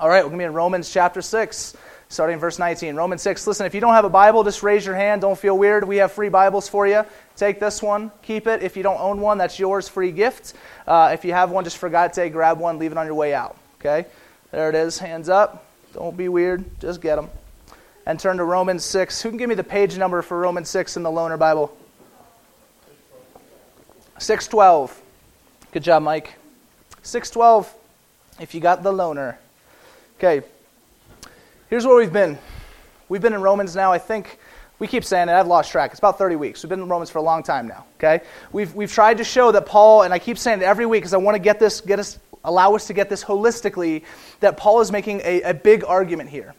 All right, we're going to be in Romans chapter 6, starting in verse 19. Romans 6. Listen, if you don't have a Bible, just raise your hand. Don't feel weird. We have free Bibles for you. Take this one, keep it. If you don't own one, that's yours, free gift. Uh, if you have one, just for God's sake, grab one, leave it on your way out. Okay? There it is. Hands up. Don't be weird. Just get them. And turn to Romans 6. Who can give me the page number for Romans 6 in the Loaner Bible? 612. Good job, Mike. 612, if you got the Loaner. Okay, here's where we've been. We've been in Romans now, I think, we keep saying it, I've lost track. It's about 30 weeks. We've been in Romans for a long time now, okay? We've, we've tried to show that Paul, and I keep saying it every week because I want to get this, get us, allow us to get this holistically, that Paul is making a, a big argument here.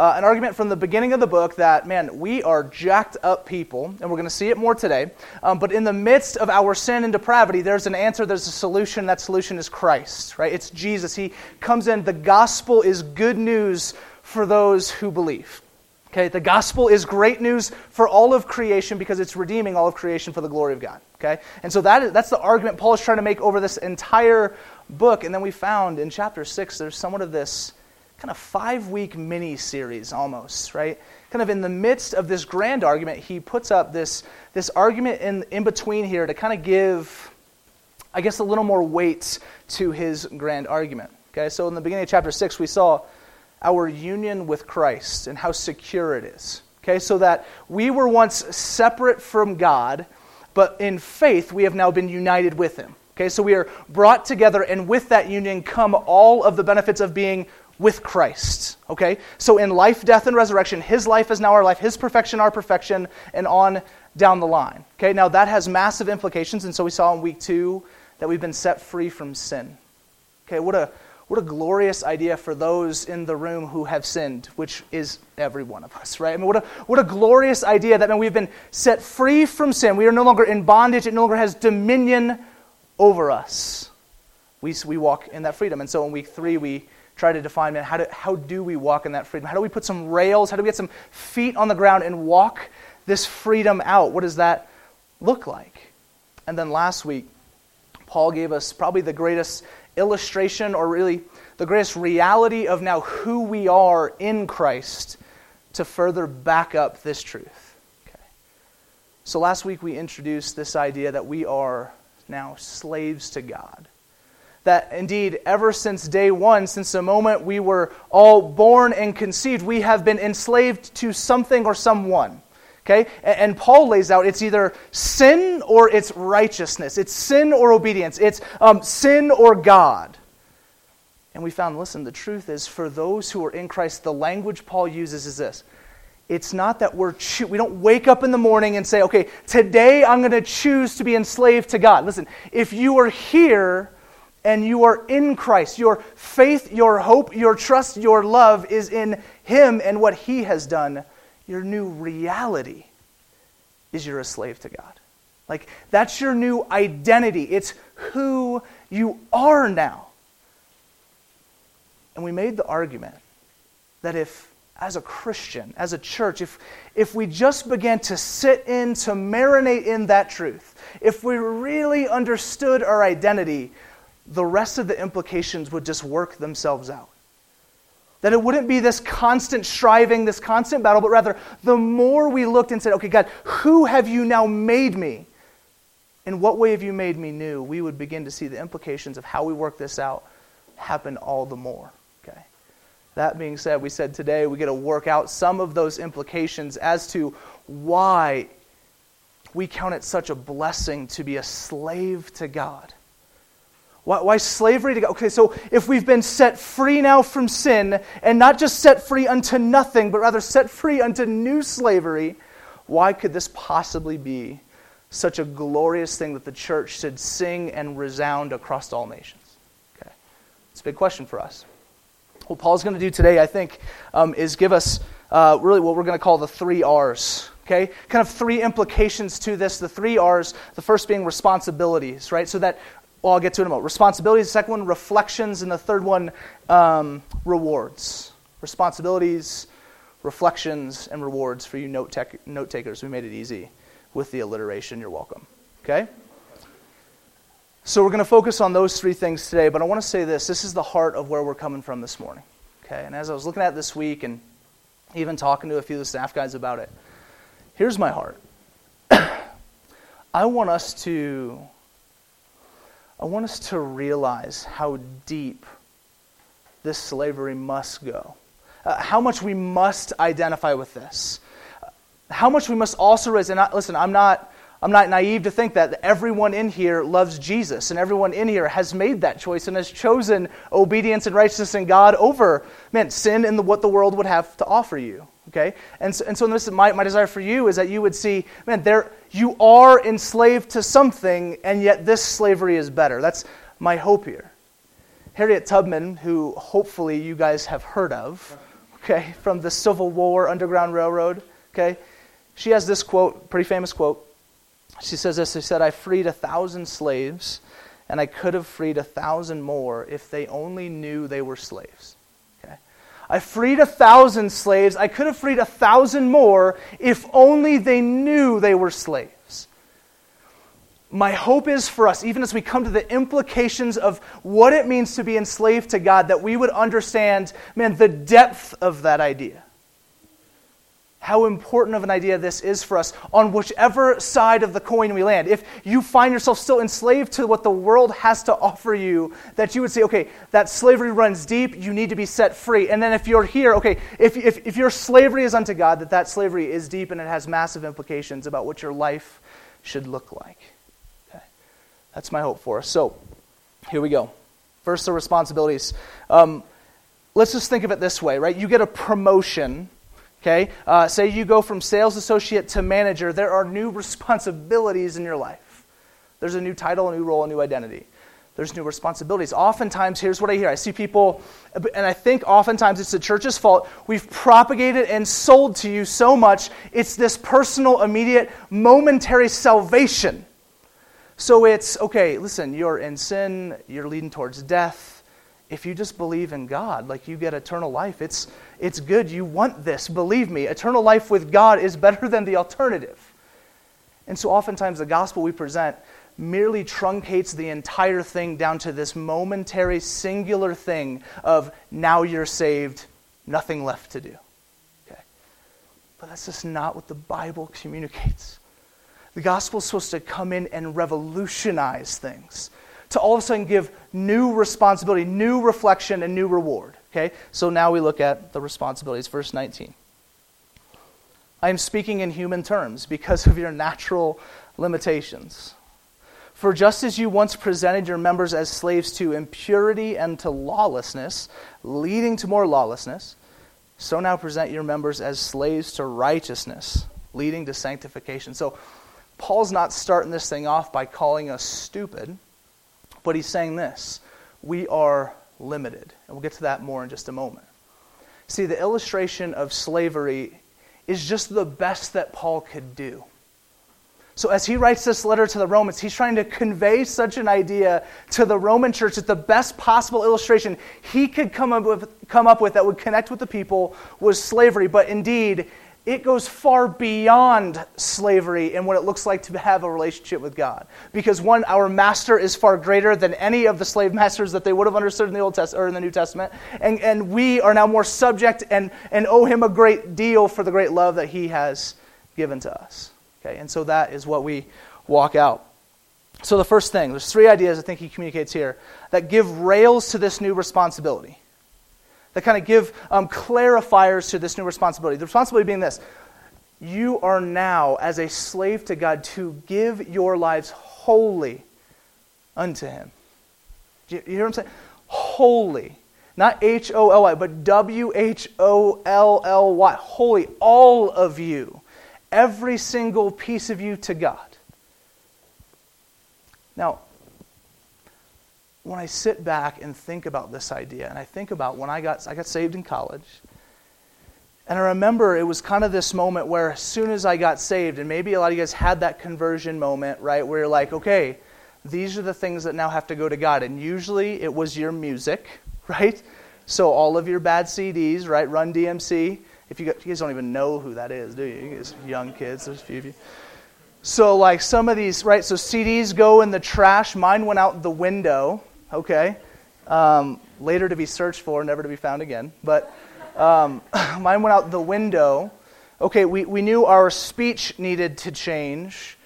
Uh, an argument from the beginning of the book that, man, we are jacked up people, and we're going to see it more today. Um, but in the midst of our sin and depravity, there's an answer, there's a solution. That solution is Christ, right? It's Jesus. He comes in. The gospel is good news for those who believe. Okay, the gospel is great news for all of creation because it's redeeming all of creation for the glory of God. Okay, and so that is, that's the argument Paul is trying to make over this entire book. And then we found in chapter six, there's somewhat of this kind of five week mini series almost, right? Kind of in the midst of this grand argument, he puts up this, this argument in, in between here to kind of give, I guess, a little more weight to his grand argument. Okay, so in the beginning of chapter 6, we saw our union with Christ and how secure it is. Okay, so that we were once separate from God, but in faith we have now been united with Him. Okay, so we are brought together, and with that union come all of the benefits of being with Christ. Okay? So in life, death, and resurrection, his life is now our life, his perfection, our perfection, and on down the line. Okay? Now that has massive implications, and so we saw in week two that we've been set free from sin. Okay, what a what a glorious idea for those in the room who have sinned, which is every one of us, right? I mean, what a, what a glorious idea that man, we've been set free from sin. We are no longer in bondage. It no longer has dominion over us. We, we walk in that freedom. And so in week three, we try to define man, how, do, how do we walk in that freedom? How do we put some rails? How do we get some feet on the ground and walk this freedom out? What does that look like? And then last week, Paul gave us probably the greatest illustration, or really the greatest reality of now who we are in Christ to further back up this truth. Okay. So last week we introduced this idea that we are now slaves to God that indeed, ever since day one, since the moment we were all born and conceived, we have been enslaved to something or someone. Okay? And Paul lays out it's either sin or it's righteousness. It's sin or obedience. It's um, sin or God. And we found, listen, the truth is for those who are in Christ, the language Paul uses is this. It's not that we're cho- we don't wake up in the morning and say, okay, today I'm going to choose to be enslaved to God. Listen, if you are here, and you are in Christ. Your faith, your hope, your trust, your love is in Him and what He has done. Your new reality is you're a slave to God. Like, that's your new identity. It's who you are now. And we made the argument that if, as a Christian, as a church, if, if we just began to sit in, to marinate in that truth, if we really understood our identity, the rest of the implications would just work themselves out. That it wouldn't be this constant striving, this constant battle, but rather the more we looked and said, okay, God, who have you now made me? In what way have you made me new? We would begin to see the implications of how we work this out happen all the more. Okay. That being said, we said today we get to work out some of those implications as to why we count it such a blessing to be a slave to God why, why, slavery to God? Okay, so if we've been set free now from sin, and not just set free unto nothing, but rather set free unto new slavery, why could this possibly be such a glorious thing that the church should sing and resound across all nations? Okay, it's a big question for us. What Paul's going to do today, I think, um, is give us uh, really what we're going to call the three R's. Okay? Kind of three implications to this. The three R's, the first being responsibilities, right? So that well, I'll get to in a moment. Responsibilities, the second one, reflections, and the third one, um, rewards. Responsibilities, reflections, and rewards for you note, tech, note takers. We made it easy with the alliteration. You're welcome. Okay? So we're going to focus on those three things today, but I want to say this. This is the heart of where we're coming from this morning. Okay, and as I was looking at this week and even talking to a few of the staff guys about it, here's my heart. I want us to I want us to realize how deep this slavery must go. Uh, how much we must identify with this. How much we must also raise. And I, listen, I'm not, I'm not naive to think that everyone in here loves Jesus and everyone in here has made that choice and has chosen obedience and righteousness in God over, man, sin and the, what the world would have to offer you. Okay? And so, and so this, my, my desire for you is that you would see, man, there, you are enslaved to something, and yet this slavery is better. That's my hope here. Harriet Tubman, who hopefully you guys have heard of, okay, from the Civil War Underground Railroad, okay, she has this quote, pretty famous quote. She says this She said, I freed a thousand slaves, and I could have freed a thousand more if they only knew they were slaves. I freed a thousand slaves. I could have freed a thousand more if only they knew they were slaves my hope is for us, even as we come to the implications of what it means to be enslaved to God, that we would understand, man, the depth of that idea. How important of an idea this is for us on whichever side of the coin we land. If you find yourself still enslaved to what the world has to offer you, that you would say, okay, that slavery runs deep, you need to be set free. And then if you're here, okay, if, if, if your slavery is unto God, that that slavery is deep and it has massive implications about what your life should look like. Okay. That's my hope for us. So, here we go. First, the responsibilities. Um, let's just think of it this way, right? You get a promotion, okay? Uh, say you go from sales associate to manager, there are new responsibilities in your life. There's a new title, a new role, a new identity. There's new responsibilities. Oftentimes, here's what I hear I see people, and I think oftentimes it's the church's fault. We've propagated and sold to you so much, it's this personal, immediate, momentary salvation so it's okay, listen, you're in sin, you're leading towards death. If you just believe in God, like you get eternal life, it's, it's good. You want this. Believe me, eternal life with God is better than the alternative. And so oftentimes the gospel we present merely truncates the entire thing down to this momentary, singular thing of now you're saved, nothing left to do. Okay? But that's just not what the Bible communicates. The gospel is supposed to come in and revolutionize things, to all of a sudden give new responsibility, new reflection, and new reward. Okay? So now we look at the responsibilities. Verse 19. I am speaking in human terms because of your natural limitations. For just as you once presented your members as slaves to impurity and to lawlessness, leading to more lawlessness, so now present your members as slaves to righteousness, leading to sanctification. So Paul's not starting this thing off by calling us stupid, but he's saying this we are limited. And we'll get to that more in just a moment. See, the illustration of slavery is just the best that Paul could do. So, as he writes this letter to the Romans, he's trying to convey such an idea to the Roman church that the best possible illustration he could come up with, come up with that would connect with the people was slavery. But indeed, it goes far beyond slavery and what it looks like to have a relationship with God. Because one, our master is far greater than any of the slave masters that they would have understood in the Old Testament or in the New Testament. And, and we are now more subject and, and owe him a great deal for the great love that he has given to us. Okay, and so that is what we walk out. So the first thing, there's three ideas I think he communicates here that give rails to this new responsibility that kind of give um, clarifiers to this new responsibility. The responsibility being this you are now, as a slave to God, to give your lives wholly unto Him. You hear what I'm saying? Holy. Not H O L Y, but W H O L L Y. Holy. All of you. Every single piece of you to God. Now, when I sit back and think about this idea, and I think about when I got, I got saved in college, and I remember it was kind of this moment where as soon as I got saved, and maybe a lot of you guys had that conversion moment, right, where you're like, okay, these are the things that now have to go to God. And usually it was your music, right? So all of your bad CDs, right? Run DMC. If you, you guys don't even know who that is, do you? You guys, young kids, there's a few of you. So, like some of these, right? So CDs go in the trash. Mine went out the window okay? Um, later to be searched for, never to be found again. But um, mine went out the window. Okay, we, we knew our speech needed to change.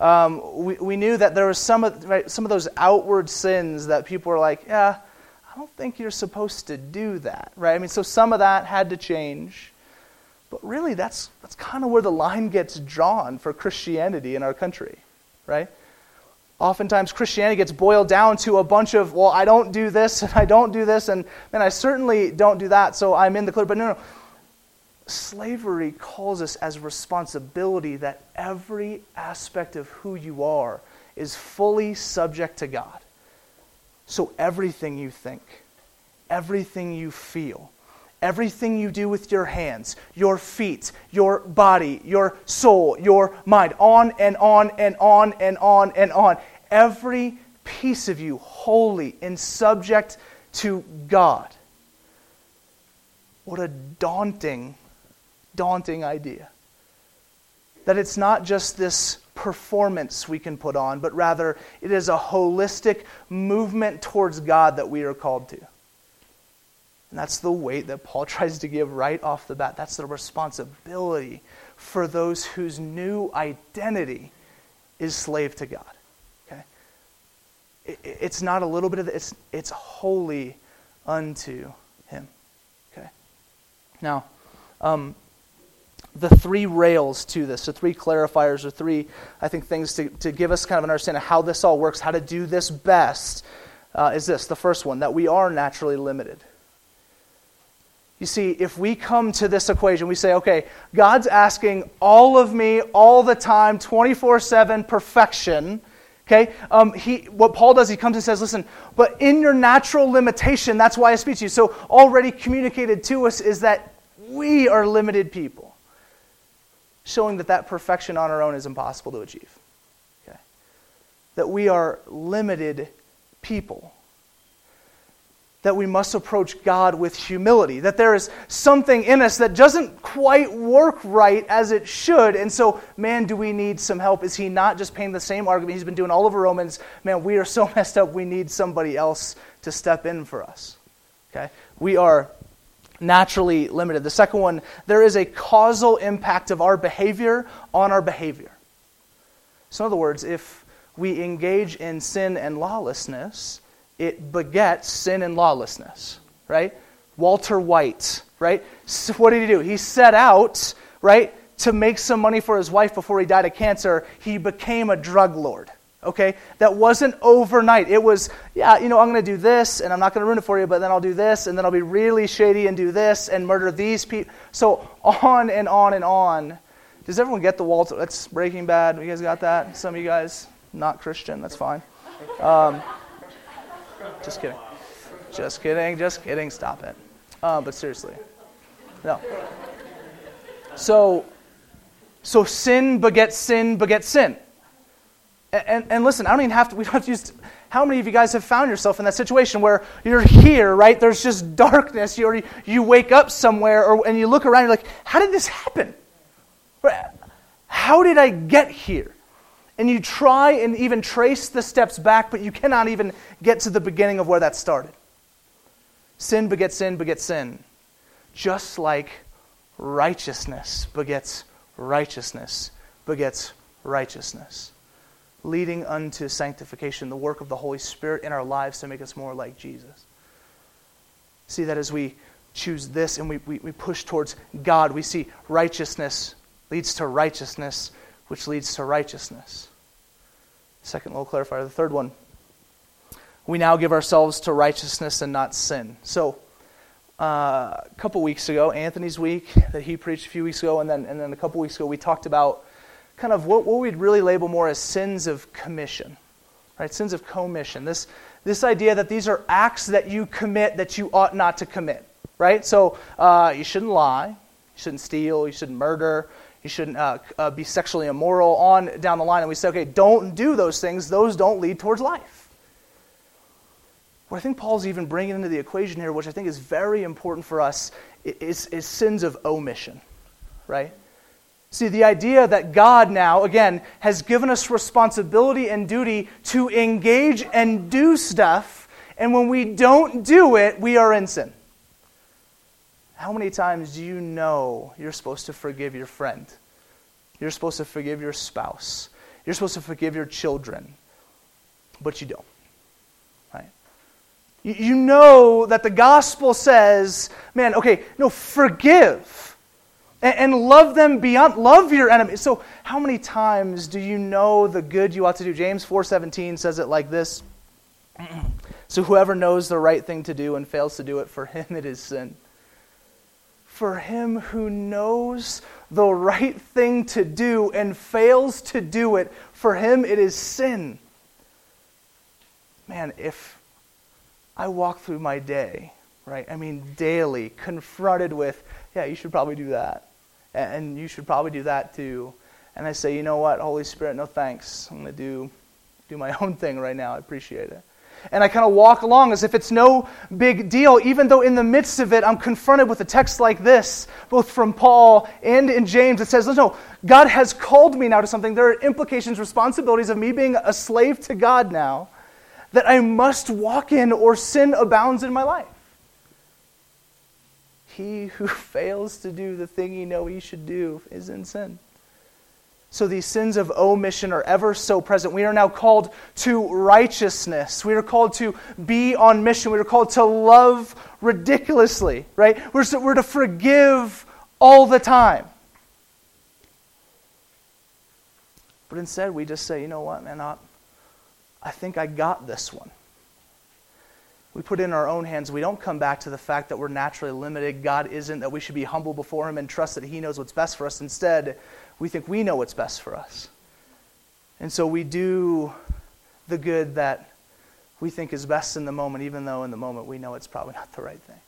Um, we, we knew that there was some of, right, some of those outward sins that people were like, yeah, I don't think you're supposed to do that, right? I mean, so some of that had to change. But really, that's, that's kind of where the line gets drawn for Christianity in our country, right? Oftentimes, Christianity gets boiled down to a bunch of, well, I don't do this and I don't do this, and man, I certainly don't do that, so I'm in the clear. But no, no. Slavery calls us as responsibility that every aspect of who you are is fully subject to God. So everything you think, everything you feel, everything you do with your hands, your feet, your body, your soul, your mind, on and on and on and on and on. Every piece of you holy and subject to God. What a daunting, daunting idea. That it's not just this performance we can put on, but rather it is a holistic movement towards God that we are called to. And that's the weight that Paul tries to give right off the bat. That's the responsibility for those whose new identity is slave to God. It's not a little bit of it's it's holy unto him. Okay. Now, um, the three rails to this, the three clarifiers, or three, I think, things to, to give us kind of an understanding of how this all works, how to do this best, uh, is this the first one, that we are naturally limited. You see, if we come to this equation, we say, okay, God's asking all of me all the time, 24 7 perfection. Okay? Um, he, what Paul does, he comes and says, listen, but in your natural limitation, that's why I speak to you. So, already communicated to us is that we are limited people showing that that perfection on our own is impossible to achieve. Okay? That we are limited people. That we must approach God with humility. That there is something in us that doesn't quite work right as it should. And so, man, do we need some help? Is he not just paying the same argument he's been doing all over Romans? Man, we are so messed up, we need somebody else to step in for us. Okay? We are naturally limited. The second one, there is a causal impact of our behavior on our behavior. So, in other words, if we engage in sin and lawlessness, it begets sin and lawlessness, right? Walter White, right? So what did he do? He set out, right, to make some money for his wife before he died of cancer. He became a drug lord okay? That wasn't overnight. It was, yeah, you know, I'm going to do this and I'm not going to ruin it for you, but then I'll do this and then I'll be really shady and do this and murder these people. So on and on and on. Does everyone get the Walter? That's Breaking Bad. You guys got that? Some of you guys, not Christian, that's fine. Um, just kidding. Just kidding, just kidding. Stop it. Uh, but seriously. No. So, so sin begets sin begets sin. And, and listen, I don't even have to, we don't have to use, how many of you guys have found yourself in that situation where you're here, right? There's just darkness. You, already, you wake up somewhere or, and you look around, you're like, how did this happen? How did I get here? And you try and even trace the steps back, but you cannot even get to the beginning of where that started. Sin begets sin begets sin. Just like righteousness begets righteousness begets righteousness leading unto sanctification, the work of the Holy Spirit in our lives to make us more like Jesus. See that as we choose this and we, we, we push towards God, we see righteousness leads to righteousness, which leads to righteousness. Second little clarifier. The third one. We now give ourselves to righteousness and not sin. So, uh, a couple weeks ago, Anthony's week that he preached a few weeks ago, and then, and then a couple weeks ago, we talked about kind of what, what we'd really label more as sins of commission, right? Sins of commission. This, this idea that these are acts that you commit that you ought not to commit, right? So uh, you shouldn't lie, you shouldn't steal, you shouldn't murder, you shouldn't uh, uh, be sexually immoral, on down the line. And we say, okay, don't do those things, those don't lead towards life. What I think Paul's even bringing into the equation here, which I think is very important for us, is, is sins of omission, right? See, the idea that God now, again, has given us responsibility and duty to engage and do stuff, And when we don't do it, we are in sin. How many times do you know you're supposed to forgive your friend? You're supposed to forgive your spouse. You're supposed to forgive your children, but you don't. Right? You know that the gospel says, man, okay, no, forgive and, and love them beyond love your enemies. So how many times do you know the good you ought to do? James 4:17 says it like this. so whoever knows the right thing to do and fails to do it, for him it is sin. For him who knows the right thing to do and fails to do it, for him it is sin. Man, if I walk through my day, right, I mean, daily, confronted with, yeah, you should probably do that. And you should probably do that too. And I say, you know what, Holy Spirit, no thanks. I'm going to do, do my own thing right now. I appreciate it and I kind of walk along as if it's no big deal, even though in the midst of it, I'm confronted with a text like this, both from Paul and in James. It says, no, God has called me now to something. There are implications, responsibilities of me being a slave to God now that I must walk in, or sin abounds in my life. He who fails to do the thing he know he should do is in sin. So these sins of omission are ever so present. We are now called to righteousness. We are called to be on mission. We are called to love ridiculously, right? We're, we're to forgive all the time. But instead, we just say, you know what, man, I, I think I got this one. We put it in our own hands. We don't come back to the fact that we're naturally limited. God isn't, that we should be humble before Him and trust that He knows what's best for us. Instead, we think we know what's best for us. And so we do the good that we think is best in the moment, even though in the moment we know it's probably not the right thing.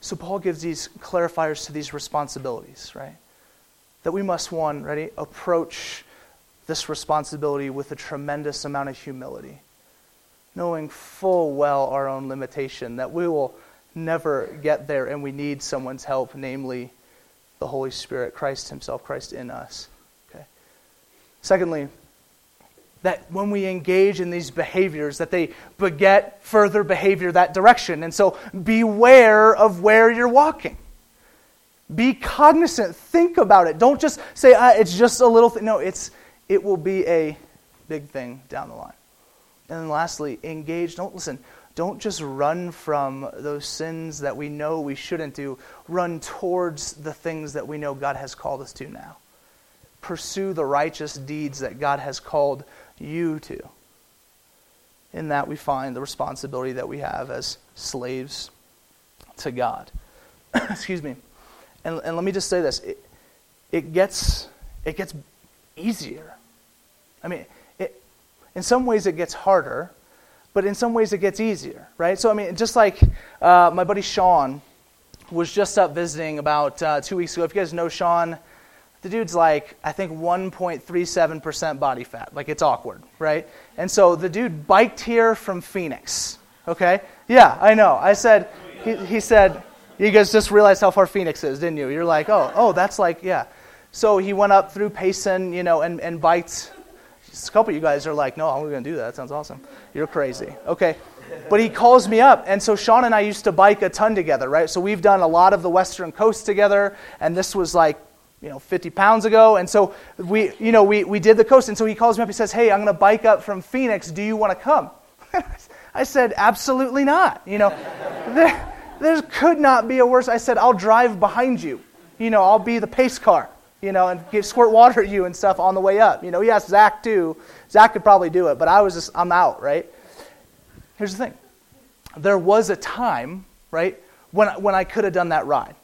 So Paul gives these clarifiers to these responsibilities, right? That we must, one, ready, approach this responsibility with a tremendous amount of humility, knowing full well our own limitation, that we will never get there and we need someone's help, namely the Holy Spirit, Christ Himself, Christ in us. Okay. Secondly, that when we engage in these behaviors, that they beget further behavior that direction. And so beware of where you're walking. Be cognizant. Think about it. Don't just say, ah, it's just a little thing. No, it's, it will be a big thing down the line. And then lastly, engage. Don't listen. Don't just run from those sins that we know we shouldn't do. Run towards the things that we know God has called us to now. Pursue the righteous deeds that God has called you to. In that, we find the responsibility that we have as slaves to God. Excuse me. And, and let me just say this it, it, gets, it gets easier. I mean, it, in some ways, it gets harder but in some ways it gets easier, right? So, I mean, just like uh, my buddy Sean was just up visiting about uh, two weeks ago. If you guys know Sean, the dude's like, I think 1.37% body fat. Like, it's awkward, right? And so the dude biked here from Phoenix, okay? Yeah, I know. I said, he, he said, you guys just realized how far Phoenix is, didn't you? You're like, oh, oh, that's like, yeah. So he went up through Payson, you know, and, and biked a couple of you guys are like, no, I'm going to do that. That sounds awesome. You're crazy. Okay. But he calls me up. And so Sean and I used to bike a ton together, right? So we've done a lot of the Western coast together. And this was like, you know, 50 pounds ago. And so we, you know, we, we did the coast. And so he calls me up. He says, hey, I'm going to bike up from Phoenix. Do you want to come? I said, absolutely not. You know, there, there could not be a worse. I said, I'll drive behind you. You know, I'll be the pace car you know, and give, squirt water at you and stuff on the way up. You know, asked Zach too. Zach could probably do it, but I was just, I'm out, right? Here's the thing. There was a time, right, when, when I could have done that ride.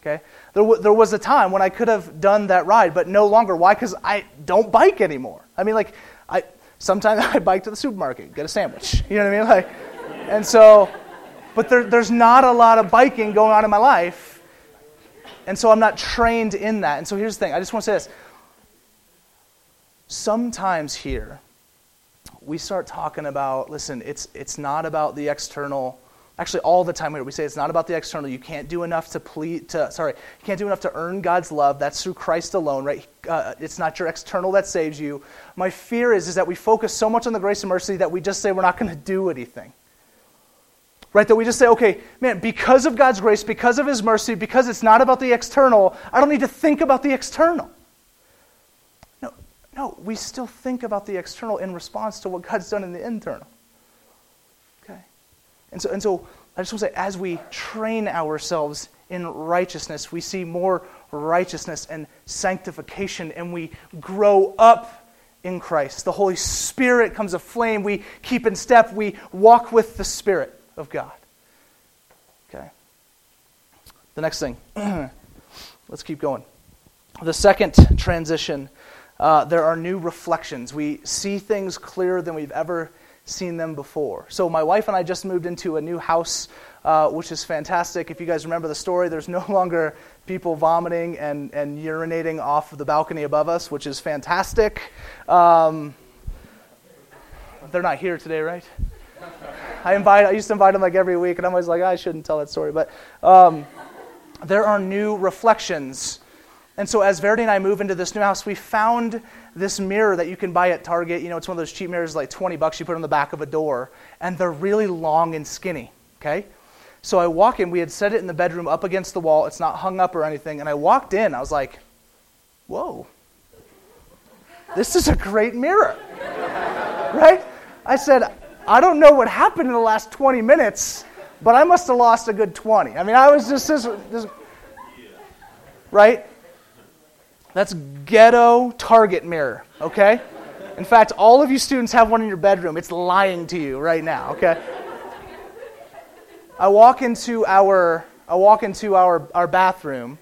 Okay? There, w- there was a time when I could have done that ride, but no longer. Why? Because I don't bike anymore. I mean, like, I sometimes I bike to the supermarket, get a sandwich. You know what I mean? Like, and so, but there, there's not a lot of biking going on in my life and so I'm not trained in that. And so here's the thing I just want to say this. Sometimes here, we start talking about listen, it's, it's not about the external Actually, all the time here, we say it's not about the external. You can't do enough to plead, to, sorry, you can't do enough to earn God's love. That's through Christ alone, right? Uh, it's not your external that saves you. My fear is, is that we focus so much on the grace and mercy that we just say we're not going to do anything. Right? That we just say, okay, man, because of God's grace, because of His mercy, because it's not about the external, I don't need to think about the external. No, no, we still think about the external in response to what God's done in the internal. Okay? And so, and so I just want to say, as we train ourselves in righteousness, we see more righteousness and sanctification, and we grow up in Christ. The Holy Spirit comes aflame. We keep in step. We walk with the Spirit of God. Okay. The next thing. Let's keep going. The second transition uh, there are new reflections. We see things clearer than we've ever seen them before. So, my wife and I just moved into a new house, uh, which is fantastic. If you guys remember the story, there's no longer people vomiting and, and urinating off of the balcony above us, which is fantastic. Um, they're not here today, right? I invite. I used to invite him like every week, and I'm always like, I shouldn't tell that story. But um, there are new reflections and so as Verity and I move into this new house, we found this mirror that you can buy at Target. You know, it's one of those cheap mirrors, like 20 bucks. You put on the back of a door, and they're really long and skinny. Okay. So I walk in. We had set it in the bedroom up against the wall. It's not hung up or anything. And I walked in. I was like, "Whoa, this is a great mirror." right? I said, "I don't know what happened in the last 20 minutes, but I must have lost a good 20." I mean, I was just this, this right? That's ghetto target mirror, okay? In fact, all of you students have one in your bedroom. It's lying to you right now, okay? I walk into our I walk into our, our bathroom,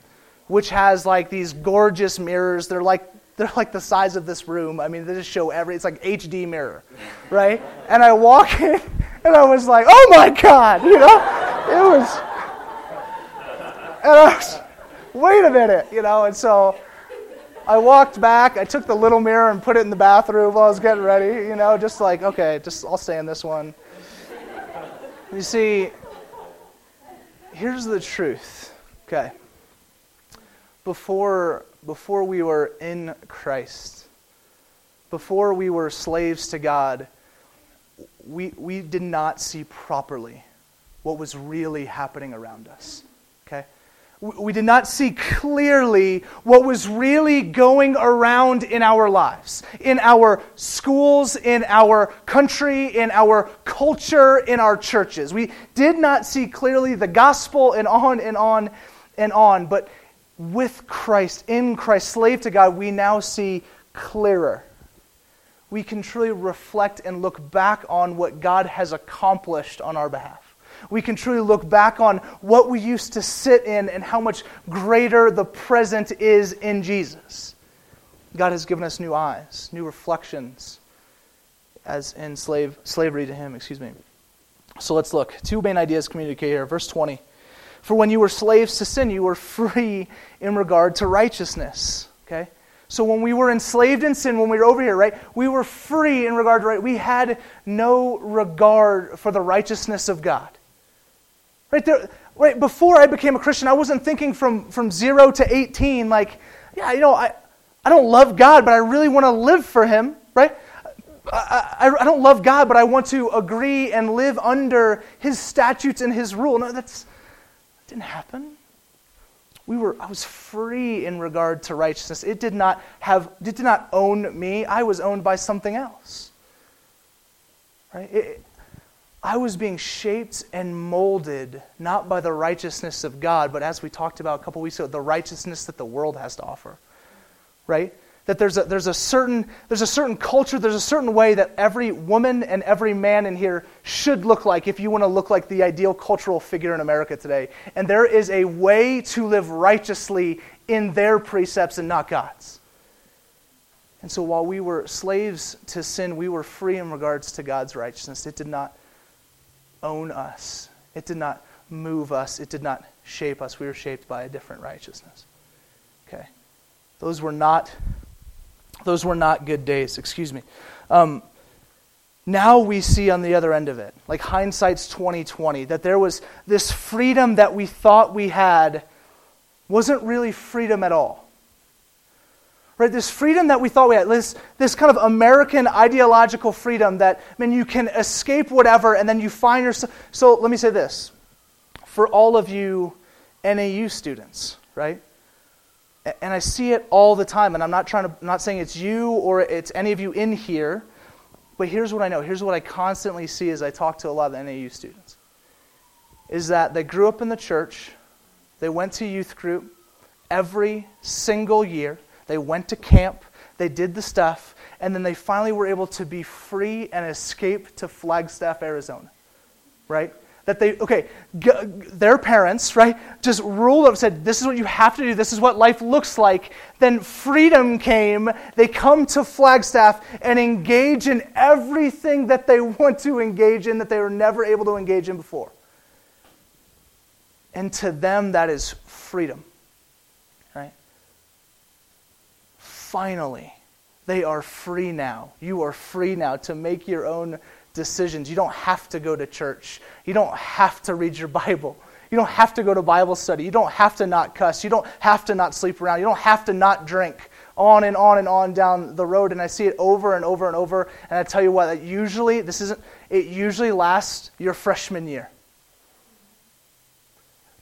which has like these gorgeous mirrors. They're like they're like the size of this room. I mean, they just show every it's like HD mirror, right? And I walk in and I was like, oh my God, you know? It was and I was wait a minute, you know, and so I walked back. I took the little mirror and put it in the bathroom while I was getting ready. You know, just like, okay, just I'll stay in this one. You see, here's the truth. Okay. Before before we were in Christ, before we were slaves to God, we, we did not see properly what was really happening around us. Okay? we did not see clearly what was really going around in our lives, in our schools, in our country, in our culture, in our churches. We did not see clearly the gospel and on and on and on. But with Christ, in Christ, slave to God, we now see clearer. We can truly reflect and look back on what God has accomplished on our behalf we can truly look back on what we used to sit in and how much greater the present is in Jesus. God has given us new eyes, new reflections as in slave, slavery to Him. Excuse me. So let's look. Two main ideas communicated here. Verse 20. For when you were slaves to sin, you were free in regard to righteousness. Okay? So when we were enslaved in sin, when we were over here, right, we were free in regard to right. We had no regard for the righteousness of God. Right there, right before I became a Christian, I wasn't thinking from, from zero to 18, like, yeah, you know, I, I don't love God, but I really want to live for Him, right? I, I, I, don't love God, but I want to agree and live under His statutes and His rule. No, that's that didn't happen. We were, I was free in regard to righteousness. It did not have, it did not own me. I was owned by something else. Right? It, I was being shaped and molded not by the righteousness of God, but as we talked about a couple weeks ago, the righteousness that the world has to offer. Right? That there's a, there's, a certain, there's a certain culture, there's a certain way that every woman and every man in here should look like if you want to look like the ideal cultural figure in America today. And there is a way to live righteously in their precepts and not God's. And so while we were slaves to sin, we were free in regards to God's righteousness. It did not own us. It did not move us. It did not shape us. We were shaped by a different righteousness. Okay. Those were not those were not good days, excuse me. Um, now we see on the other end of it, like hindsight's 2020, that there was this freedom that we thought we had wasn't really freedom at all. Right? This freedom that we thought we had, this, this kind of American ideological freedom that, I mean, you can escape whatever and then you find yourself. So let me say this. For all of you NAU students, right? And I see it all the time, and I'm not trying to, I'm not saying it's you or it's any of you in here, but here's what I know. Here's what I constantly see as I talk to a lot of the NAU students is that they grew up in the church, they went to youth group every single year, they went to camp, they did the stuff, and then they finally were able to be free and escape to Flagstaff, Arizona. Right? That they okay g- their parents right just ruled up said this is what you have to do. This is what life looks like. Then freedom came. They come to flagstaff and engage in everything that they want to engage in that they were never able to engage in before. And to them that is freedom right? Finally they are free now. You are free now to make your own decisions. You don't have to go to church. You don't have to read your Bible. You don't have to go to Bible study. You don't have to not cuss. You don't have to not sleep around. You don't have to not drink. On and on and on down the road. And I see it over and over and over. And I tell you what, that usually, this isn't, it usually lasts your freshman year.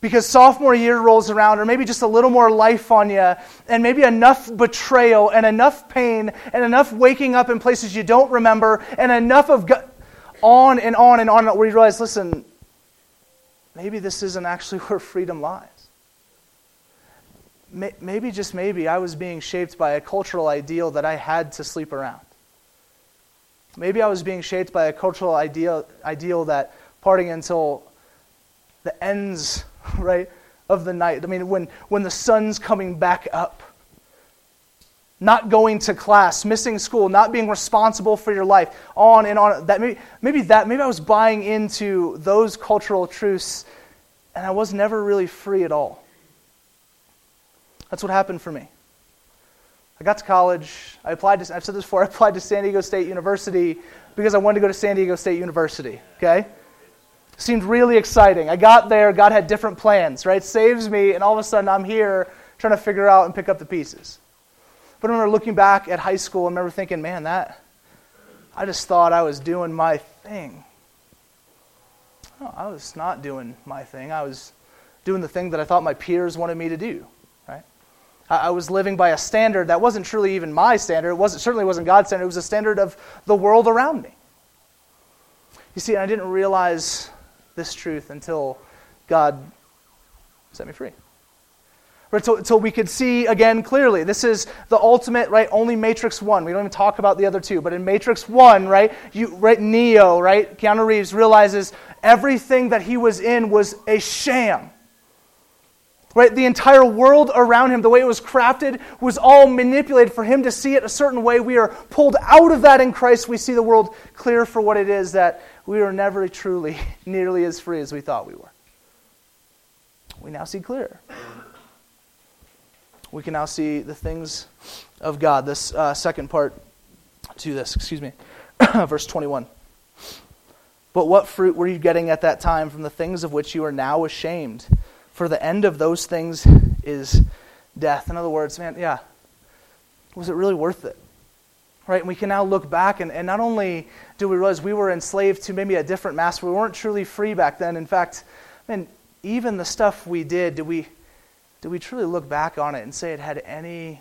Because sophomore year rolls around, or maybe just a little more life on you, and maybe enough betrayal, and enough pain, and enough waking up in places you don't remember, and enough of on and on and on, where you realize, listen, maybe this isn't actually where freedom lies. Maybe, just maybe, I was being shaped by a cultural ideal that I had to sleep around. Maybe I was being shaped by a cultural ideal, ideal that partying until the ends, right, of the night. I mean, when, when the sun's coming back up not going to class, missing school, not being responsible for your life, on and on. That maybe, maybe that maybe I was buying into those cultural truths, and I was never really free at all. That's what happened for me. I got to college. I applied to. I've said this before. I applied to San Diego State University because I wanted to go to San Diego State University. Okay. Seemed really exciting. I got there. God had different plans. Right. Saves me, and all of a sudden I'm here trying to figure out and pick up the pieces. But I remember looking back at high school and remember thinking, man, that, I just thought I was doing my thing. No, I was not doing my thing. I was doing the thing that I thought my peers wanted me to do. Right? I, I was living by a standard that wasn't truly even my standard. It wasn't, certainly wasn't God's standard. It was a standard of the world around me. You see, I didn't realize this truth until God set me free until, until we could see again clearly. This is the ultimate, right? Only Matrix 1. We don't even talk about the other two. But in Matrix 1, right, you, right, Neo, right, Keanu Reeves realizes everything that he was in was a sham. Right? The entire world around him, the way it was crafted, was all manipulated for him to see it a certain way. We are pulled out of that in Christ. We see the world clear for what it is that we are never truly nearly as free as we thought we were. We now see clear we can now see the things of God. This uh, second part to this, excuse me, verse 21. But what fruit were you getting at that time from the things of which you are now ashamed? For the end of those things is death. In other words, man, yeah, was it really worth it? Right? And we can now look back, and, and not only do we realize we were enslaved to maybe a different master, we weren't truly free back then. In fact, man, even the stuff we did, did we do we truly look back on it and say it had any,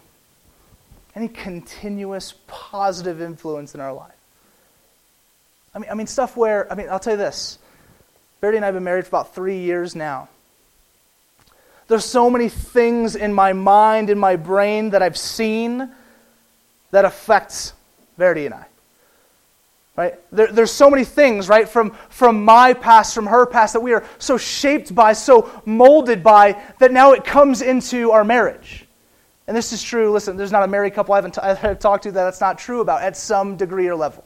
any continuous positive influence in our life? I mean, I mean, stuff where, I mean, I'll tell you this. Verity and I have been married for about three years now. There's so many things in my mind, in my brain that I've seen that affects Verity and I. Right? There, there's so many things, right, from, from my past, from her past, that we are so shaped by, so molded by, that now it comes into our marriage. And this is true. Listen, there's not a married couple I haven't t- I've talked to that that's not true about at some degree or level.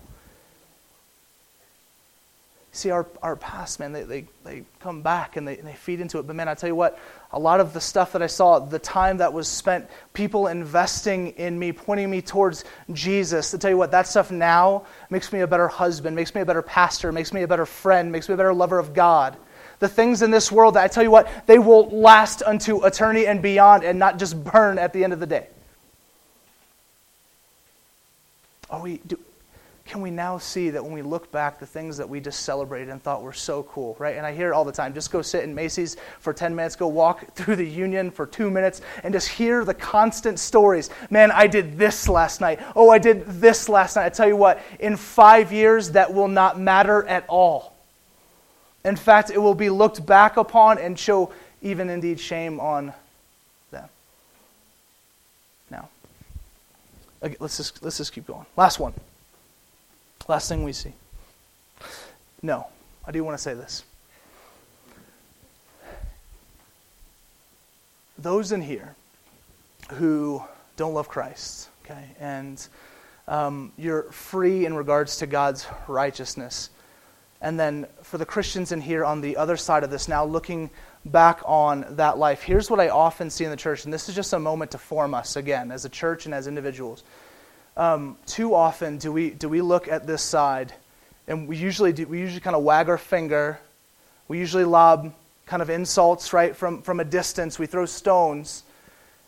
See, our, our past, man, they, they, they come back and they, and they feed into it. But, man, I tell you what, a lot of the stuff that I saw, the time that was spent, people investing in me, pointing me towards Jesus, to tell you what, that stuff now makes me a better husband, makes me a better pastor, makes me a better friend, makes me a better lover of God. The things in this world that I tell you what, they will last unto eternity and beyond and not just burn at the end of the day. Are we, do, can we now see that when we look back, the things that we just celebrated and thought were so cool, right? And I hear it all the time. Just go sit in Macy's for 10 minutes, go walk through the Union for two minutes, and just hear the constant stories. Man, I did this last night. Oh, I did this last night. I tell you what, in five years, that will not matter at all. In fact, it will be looked back upon and show even indeed shame on them. Now, let's just, let's just keep going. Last one. Last thing we see. No, I do want to say this. Those in here who don't love Christ, okay, and um, you're free in regards to God's righteousness. And then for the Christians in here on the other side of this, now looking back on that life, here's what I often see in the church, and this is just a moment to form us again as a church and as individuals um, too often do we, do we look at this side and we usually, do, we usually kind of wag our finger. We usually lob kind of insults, right, from, from a distance. We throw stones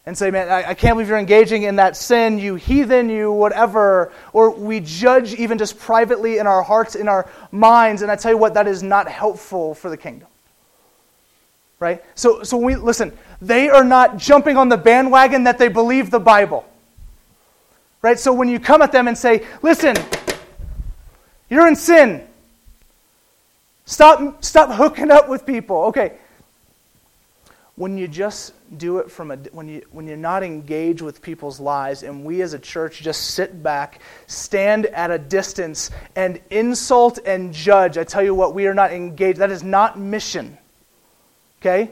and say, man, I, I can't believe you're engaging in that sin, you heathen, you whatever. Or we judge even just privately in our hearts, in our minds. And I tell you what, that is not helpful for the kingdom. Right? So, so we, listen, they are not jumping on the bandwagon that they believe the Bible. Right? So when you come at them and say, listen, you're in sin. Stop, stop hooking up with people. Okay. When you just do it from a, when, you, when you're not engaged with people's lives, and we as a church just sit back, stand at a distance, and insult and judge, I tell you what, we are not engaged. That is not mission. Okay?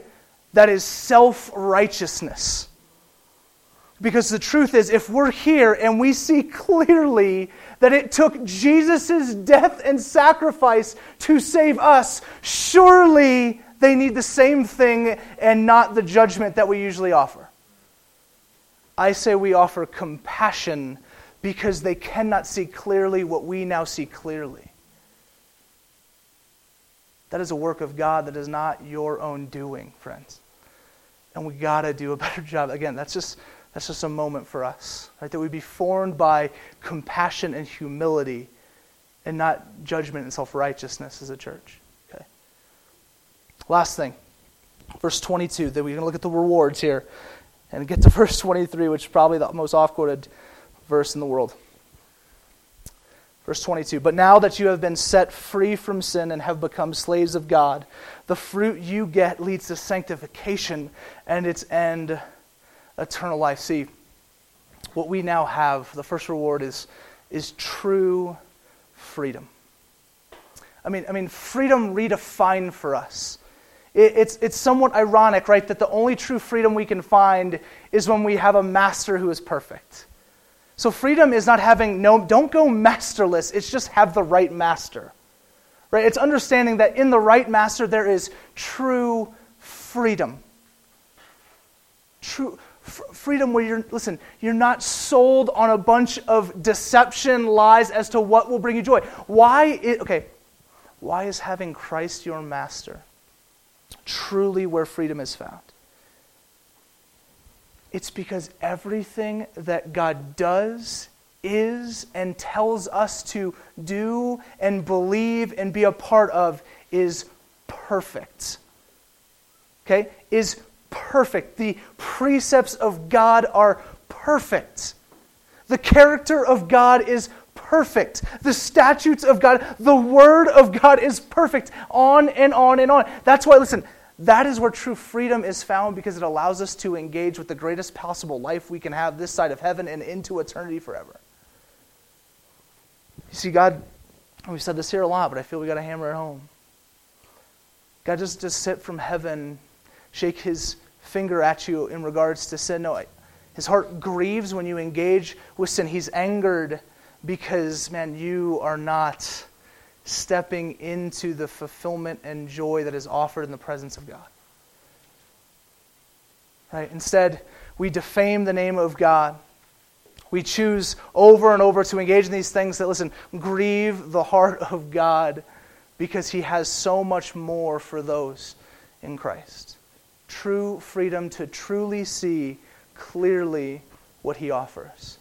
That is self righteousness. Because the truth is, if we're here and we see clearly that it took Jesus' death and sacrifice to save us, surely they need the same thing and not the judgment that we usually offer. I say we offer compassion because they cannot see clearly what we now see clearly. That is a work of God that is not your own doing, friends. And we got to do a better job. Again, that's just that's just a moment for us, right? That we be formed by compassion and humility and not judgment and self righteousness as a church. Okay. Last thing, verse 22. Then we're going to look at the rewards here and get to verse 23, which is probably the most oft quoted verse in the world. Verse 22 But now that you have been set free from sin and have become slaves of God, the fruit you get leads to sanctification and its end eternal life. See, what we now have, the first reward is, is true freedom. I mean, I mean, freedom redefined for us. It, it's, it's somewhat ironic, right, that the only true freedom we can find is when we have a master who is perfect. So freedom is not having no, don't go masterless, it's just have the right master. Right? It's understanding that in the right master there is true freedom. True, freedom where you're, listen, you're not sold on a bunch of deception, lies as to what will bring you joy. Why, is, okay, why is having Christ your master truly where freedom is found? It's because everything that God does, is, and tells us to do and believe and be a part of is perfect. Okay? Is perfect. The precepts of God are perfect. The character of God is perfect. The statutes of God, the word of God is perfect. On and on and on. That's why, listen, that is where true freedom is found because it allows us to engage with the greatest possible life we can have this side of heaven and into eternity forever. You see, God, we've said this here a lot, but I feel we got to hammer it home. God just, just sit from heaven, shake his finger at you in regards to sin. No, his heart grieves when you engage with sin. He's angered because, man, you are not stepping into the fulfillment and joy that is offered in the presence of God. Right? Instead, we defame the name of God. We choose over and over to engage in these things that, listen, grieve the heart of God because He has so much more for those in Christ. True freedom to truly see clearly what He offers,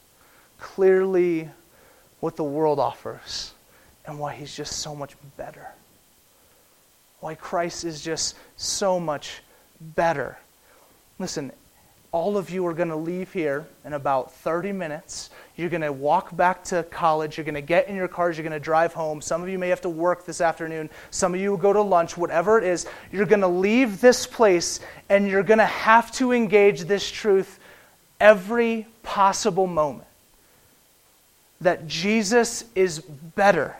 clearly what the world offers, and why He's just so much better. Why Christ is just so much better. Listen, all of you are going to leave here in about 30 minutes. You're going to walk back to college. You're going to get in your cars. You're going to drive home. Some of you may have to work this afternoon. Some of you will go to lunch, whatever it is. You're going to leave this place and you're going to have to engage this truth every possible moment that Jesus is better.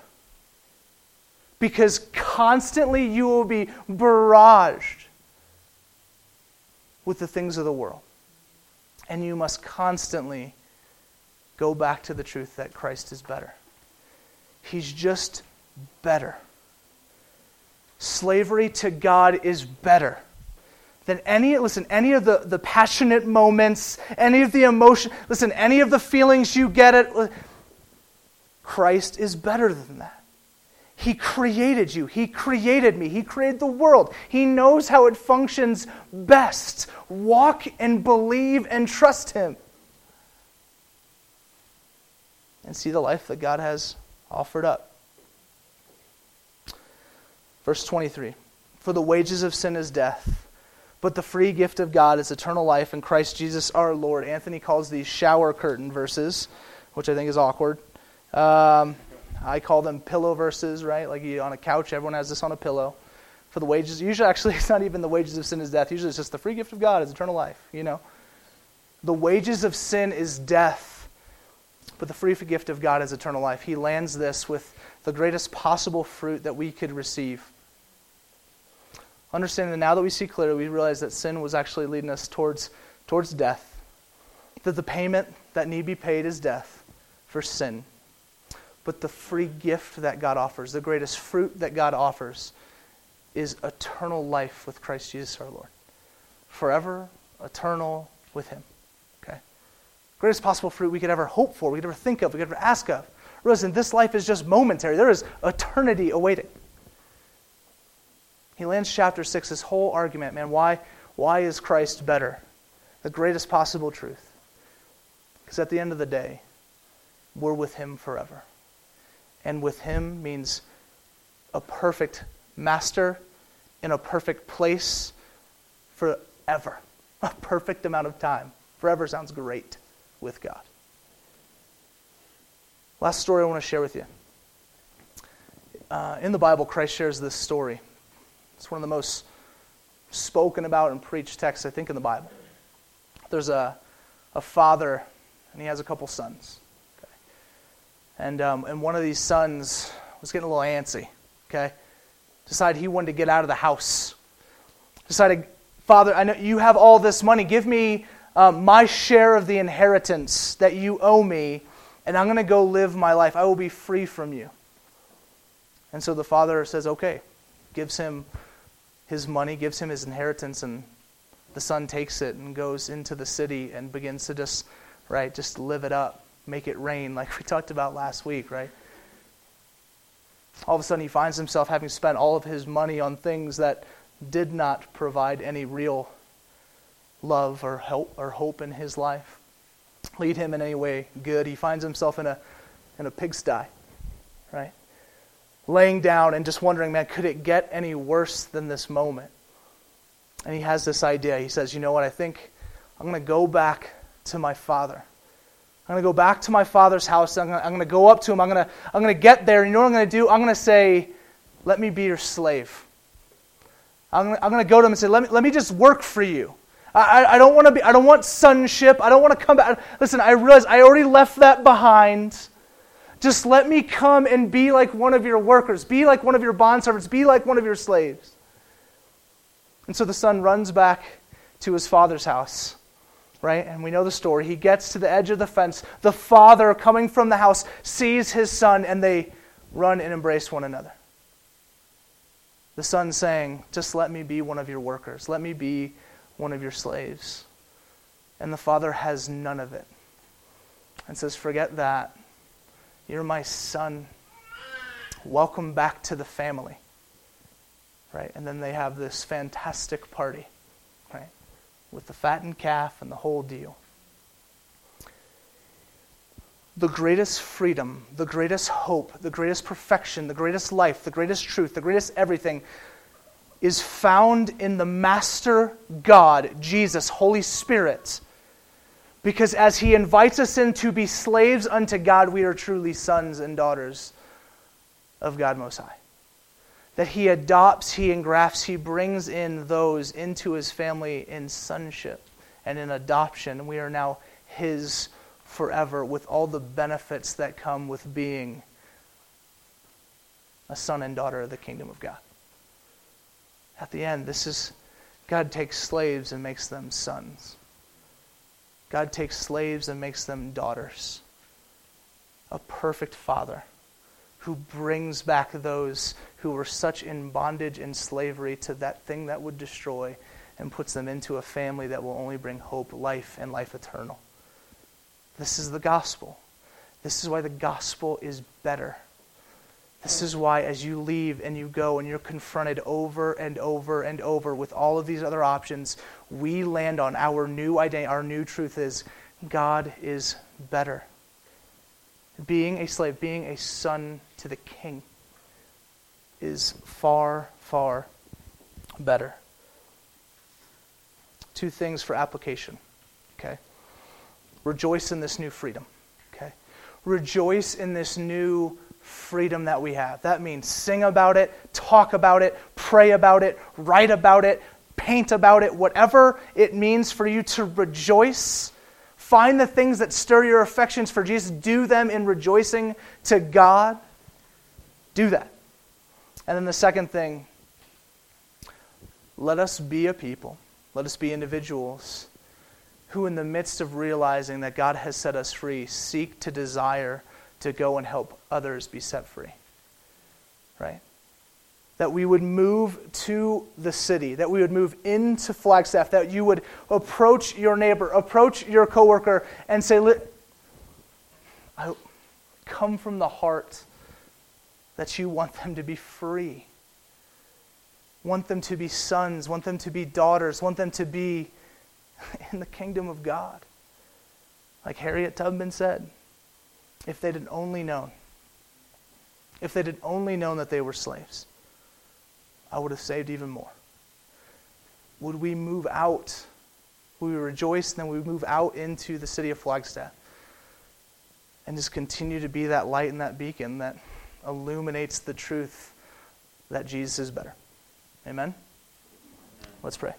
Because constantly you will be barraged with the things of the world. And you must constantly go back to the truth that Christ is better. He's just better. Slavery to God is better than any, listen, any of the, the passionate moments, any of the emotion, listen, any of the feelings you get it. Christ is better than that. He created you. He created me. He created the world. He knows how it functions best. Walk and believe and trust Him. And see the life that God has offered up. Verse 23 For the wages of sin is death, but the free gift of God is eternal life in Christ Jesus our Lord. Anthony calls these shower curtain verses, which I think is awkward. Um, I call them pillow verses, right? Like you, on a couch, everyone has this on a pillow. For the wages, usually actually it's not even the wages of sin is death. Usually it's just the free gift of God is eternal life, you know. The wages of sin is death, but the free gift of God is eternal life. He lands this with the greatest possible fruit that we could receive. Understanding that now that we see clearly, we realize that sin was actually leading us towards, towards death. That the payment that need be paid is death for sin but the free gift that God offers, the greatest fruit that God offers, is eternal life with Christ Jesus our Lord. Forever, eternal with Him. Okay? Greatest possible fruit we could ever hope for, we could ever think of, we could ever ask of. Listen, this life is just momentary. There is eternity awaiting. He lands chapter 6, this whole argument, man, why, why is Christ better? The greatest possible truth. Because at the end of the day, we're with Him forever and with him means a perfect master in a perfect place forever. A perfect amount of time. Forever sounds great with God. Last story I want to share with you. Uh, in the Bible, Christ shares this story. It's one of the most spoken about and preached texts, I think, in the Bible. There's a, a father, and he has a couple sons. And, um, and one of these sons was getting a little antsy, okay? Decided he wanted to get out of the house. Decided, Father, I know you have all this money. Give me um, my share of the inheritance that you owe me, and I'm going to go live my life. I will be free from you. And so the father says, okay, gives him his money, gives him his inheritance, and the son takes it and goes into the city and begins to just, right, just live it up make it rain, like we talked about last week, right? All of a sudden, he finds himself having spent all of his money on things that did not provide any real love or help or hope in his life, lead him in any way good. He finds himself in a in a pigsty, right? Laying down and just wondering, man, could it get any worse than this moment? And he has this idea. He says, you know what? I think I'm going to go back to my father. I'm going to go back to my father's house. I'm going, to, go up to him. I'm going to, I'm going to get there. And you know what I'm going to do? I'm going to say, Let me be your slave. I'm going, to, I'm going to go to him and say, Let me, let me just work for you. I, I, don't want to be, I don't want sonship. I don't want to come back. Listen, I realize I already left that behind. Just let me come and be like one of your workers, be like one of your bondservants, be like one of your slaves. And so the son runs back to his father's house right? And we know the story. He gets to the edge of the fence. The father, coming from the house, sees his son, and they run and embrace one another. The son saying, Just let me be one of your workers, let me be one of your slaves. And the father has none of it and says, Forget that. You're my son. Welcome back to the family. Right? And then they have this fantastic party? With the fattened calf and the whole deal the greatest freedom, the greatest hope, the greatest perfection, the greatest life, the greatest truth, the greatest everything is found in the Master God, Jesus, Holy Spirit. Because as He invites us in to be slaves unto God, we are truly sons and daughters of God Most High. That He adopts, He engrafts, He brings in those into His family in sonship and in adoption. We are now His forever with all the benefits that come with being a son and daughter of the kingdom of God. At the end, this is God takes slaves and makes them sons. God takes slaves and makes them daughters. A perfect father who brings back those who were such in bondage and slavery to that thing that would destroy and puts them into a family that will only bring hope, life, and life eternal. This is the gospel. This is why the gospel is better. This is why, as you leave and you go and you're confronted over and over and over with all of these other options, we land on our new identity. Our new truth is God is better. Being a slave, being a son to the king, is far, far better. Two things for application. Okay? Rejoice in this new freedom. Okay? Rejoice in this new freedom that we have. That means sing about it, talk about it, pray about it, write about it, paint about it, whatever it means for you to rejoice. Find the things that stir your affections for Jesus. Do them in rejoicing to God. Do that. And then the second thing, let us be a people, let us be individuals who, in the midst of realizing that God has set us free, seek to desire to go and help others be set free. Right? That we would move to the city, that we would move into Flagstaff, that you would approach your neighbor, approach your coworker, and say, I come from the heart that you want them to be free. Want them to be sons, want them to be daughters, want them to be in the kingdom of God. Like Harriet Tubman said, if they'd had only known, if they'd only known that they were slaves, I would have saved even more. Would we move out? Would we rejoice and then we move out into the city of Flagstaff and just continue to be that light and that beacon that illuminates the truth that Jesus is better? Amen? Let's pray.